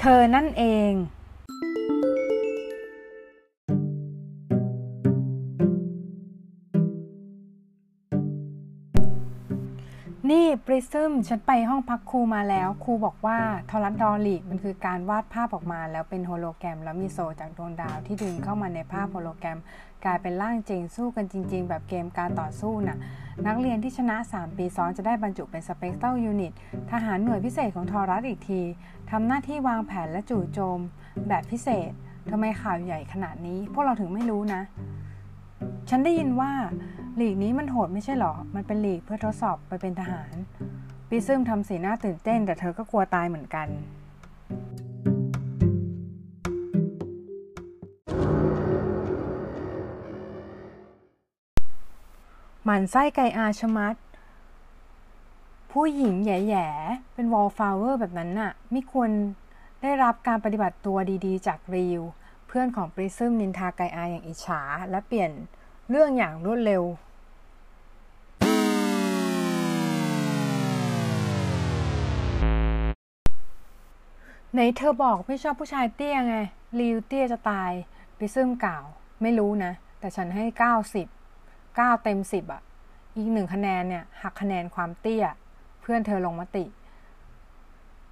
เธอนั่นเอง ปริซึมฉันไปห้องพักครูมาแล้ว ครูบอกว่าทอรัสดอลิกมันคือการวาดภาพออกมา แล้วเป็นโฮโลแกรม แล้วมีโซจากดวงดาวที่ดึงเข้ามาในภาพโฮโลแกรม กลายเป็นร่างจริงสู้กันจริง ๆ แบบเกมการต่อสู้น่ะ นักเรียนที่ชนะ 3 ปีซ้อนจะได้บรรจุเป็น Spectral Unit ทหารหน่วยพิเศษของทอรัสอีกทีทำหน้าที่วางแผนและจู่โจม แบบพิเศษทำไมข่าวใหญ่ขนาดนี้ พวกเราถึงไม่รู้นะ ฉันได้ยินว่าลีกนี้มันโหดไม่ใช่หรอ มันเป็นลีกเพื่อทดสอบไปเป็นทหาร ปริซึมทำสีหน้าตื่นเต้น แต่เธอก็กลัวตายเหมือนกัน หมั่นไส้ไกอาชมัด ผู้หญิงแย่ๆ เป็น wallflower แบบนั้นน่ะ ไม่ควรได้รับการปฏิบัติตัวดีๆ จากรีวเพื่อนของปริซึมนินทาไกอาอย่างอิจฉา และเปลี่ยน เรื่องอย่างรวดเร็ว ไหนเธอบอกไม่ชอบผู้ชายเตี้ยไงรีวเตี้ยจะตายปริซึมกล่าว ไม่รู้นะ แต่ฉันให้ 90 9 เต็ม 10อะ อีกหนึ่งคะแนนเนี่ย หักคะแนนความเตี้ย เพื่อนเธอลงมติ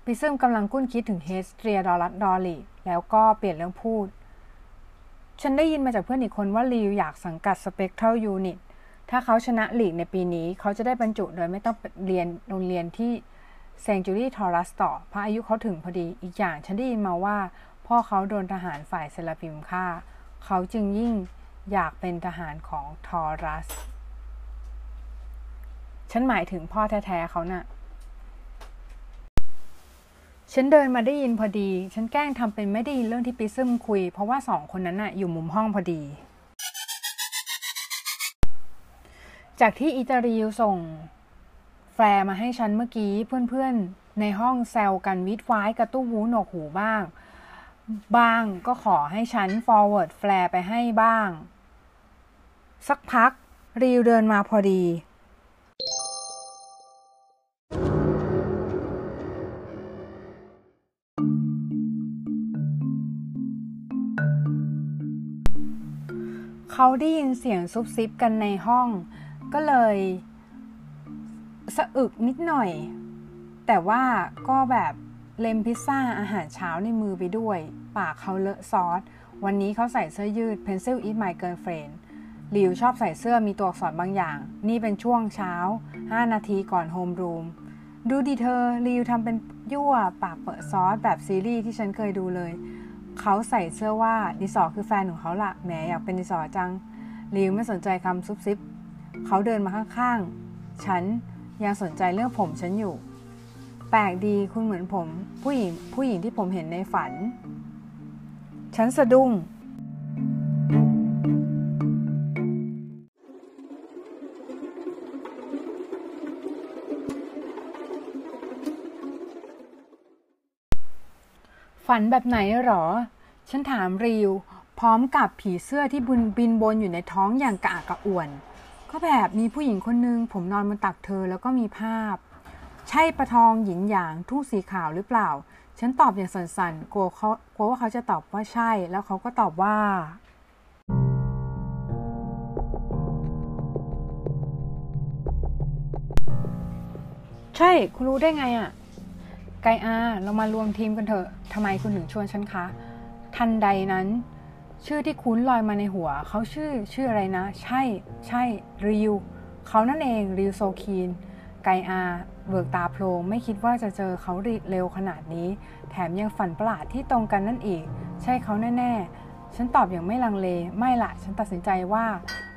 ปริซึมกำลังกุ้นคิดถึงเฮสเตรียดอลัดดอลลี่แล้วก็เปลี่ยนเรื่องพูด ฉันได้ยินมาจากเพื่อนอีกคนว่าลีวอยากสังกัดสเปกเท a ลยูนิตถ้าเขาชนะลีกในปีนี้ เขาจะได้บรรจุโดยไม่ต้องเรียนโรงเรียนที่เซงจูรี่ทอรัสต่อเพราะอายุเขาถึงพอดีอีกอย่างฉันได้ยินมาว่า พ่อเขาโดนทหารฝ่ายเซลาฟิมฆ่า เขาจึงยิ่งอยากเป็นทหารของทอรัส ฉันหมายถึงพ่อแท้ๆเขานะ่ะ ฉันเดินมาได้ยินพอดี ฉันแกล้งทำเป็นไม่ได้ยินเรื่องที่ปริซึมคุย เพราะว่าสองคนนั้นน่ะอยู่มุมห้องพอดี จากที่อิตาลีส่งแฟร์มาให้ฉันเมื่อกี้เพื่อนๆ ในห้องแซวกันวิดไว้กระตู้หูหนวกหูบ้าง บ้างก็ขอให้ฉัน forward แฟร์ไปให้บ้าง สักพักรีวเดินมาพอดี เขาได้ยินเสียงซุบซิบกันในห้อง ก็เลยสะอึกนิดหน่อย แต่ว่าก็แบบเลมพิซซ่าอาหารเช้าในมือไปด้วย ปากเขาเลอะซอส วันนี้เขาใส่เสื้อยืด Pencil Eat My Girlfriend ลิวชอบใส่เสื้อมีตัวอักษรบางอย่าง นี่เป็นช่วงเช้า 5 นาทีก่อนโฮมรูม ดูดีเธอลิวทำเป็นยั่วปากเปิดซอสแบบซีรีส์ที่ฉันเคยดูเลย เขาใส่เสื้อว่าดิสอคือแฟนของเขาละแหมอยากเป็นดิสอจังลิวไม่สนใจคำซุบซิบ เขาเดินมาข้างๆ ฉันยังสนใจเรื่องผมฉันอยู่ แปลกดีคุณเหมือนผม ผู้หญิงผู้หญิงที่ผมเห็นในฝัน ฉันสะดุ้ง ฝันแบบไหนหรอ ฉันถามริว พร้อมกับผีเสื้อที่บุนบินบนอยู่ในท้องอย่างกระอักกระอ่วน ก็แบบมีผู้หญิงคนนึง ผมนอนบนตักเธอแล้วก็มีภาพ ใช่ประทองหยินหยางทุ่งสีขาวหรือเปล่า ฉันตอบอย่างสั่นๆกลัวเขากลัวว่าเขาจะตอบว่าใช่ แล้วเขาก็ตอบว่าใช่ คุณรู้ได้ไงอะ่ะ ไกอาเรามารวมทีมกันเถอะทำไมคุณถึงชวนฉันคะ ทันใดนั้น ชื่อที่คุ้นลอยมาในหัว เขาชื่อชื่ออะไรนะ ใช่ ใช่ริวเขานั่นเองริวโซคีน ไกอาเบิกตาโพลงไม่คิดว่าจะเจอเขาเร็วขนาดนี้ แถมยังฝันประหลาดที่ตรงกันนั่นอีก ใช่เขาแน่ๆ ฉันตอบอย่างไม่ลังเล ไม่ละฉันตัดสินใจว่า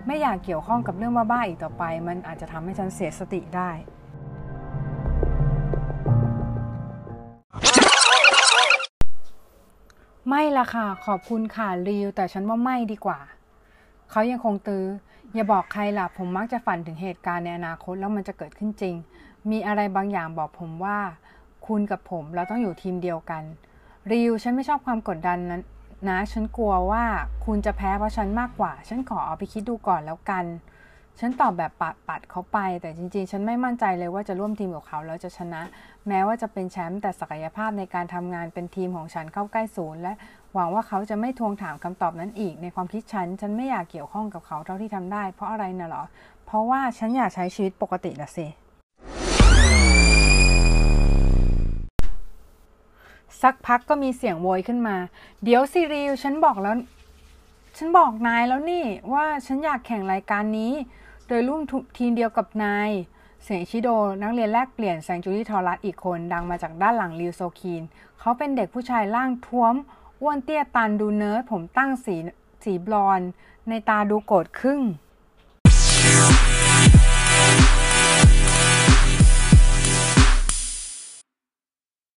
ไม่อยากเกี่ยวข้องกับเรื่องบ้าๆอีกต่อไป มันอาจจะทำให้ฉันเสียสติได้ ไม่ละค่ะ ขอบคุณค่ะริวแต่ฉันว่าไม่ดีกว่า เขายังคงตื้อ อย่าบอกใครล่ะ ผมมักจะฝันถึงเหตุการณ์ในอนาคตแล้วมันจะเกิดขึ้นจริง มีอะไรบางอย่างบอกผมว่า คุณกับผมเราต้องอยู่ทีมเดียวกัน ริวฉันไม่ชอบความกดดันนั้นนะ ฉันกลัวว่าคุณจะแพ้เพราะฉันมากกว่า ฉันขอเอาไปคิดดูก่อนแล้วกัน ฉันตอบแบบปัดปัดเขาไป แต่จริงๆ ฉันไม่มั่นใจเลยว่าจะร่วมทีมกับเขาแล้วจะชนะ แม้ว่าจะเป็นแชมป์แต่ศักยภาพในการทำงานเป็นทีมของฉันเข้าใกล้ศูนย์และหวังว่าเขาจะไม่ทวงถามคำตอบนั้นอีก ในความคิดฉัน ฉันไม่อยากเกี่ยวข้องกับเขาเท่าที่ทำได้ เพราะอะไรน่ะหรอ เพราะว่าฉันอยากใช้ชีวิตปกติละสิสักพักก็มีเสียงโวยขึ้นมา เดี๋ยวซิริวฉันบอกแล้ว ฉันบอกนายแล้วนี่ว่าฉันอยากแข่งรายการนี้ โดยร่วมทีมเดียวกับนายเสียงชิโด นักเรียนแลกเปลี่ยนแซงจูรี่ทอรัสอีกคนดังมาจากด้านหลังริวโซคีน เขาเป็นเด็กผู้ชายร่างท้วมอ้วนเตี้ยตันดูเนิร์ดผมตั้งสีสีบลอนในตาดูโกรธครึ่ง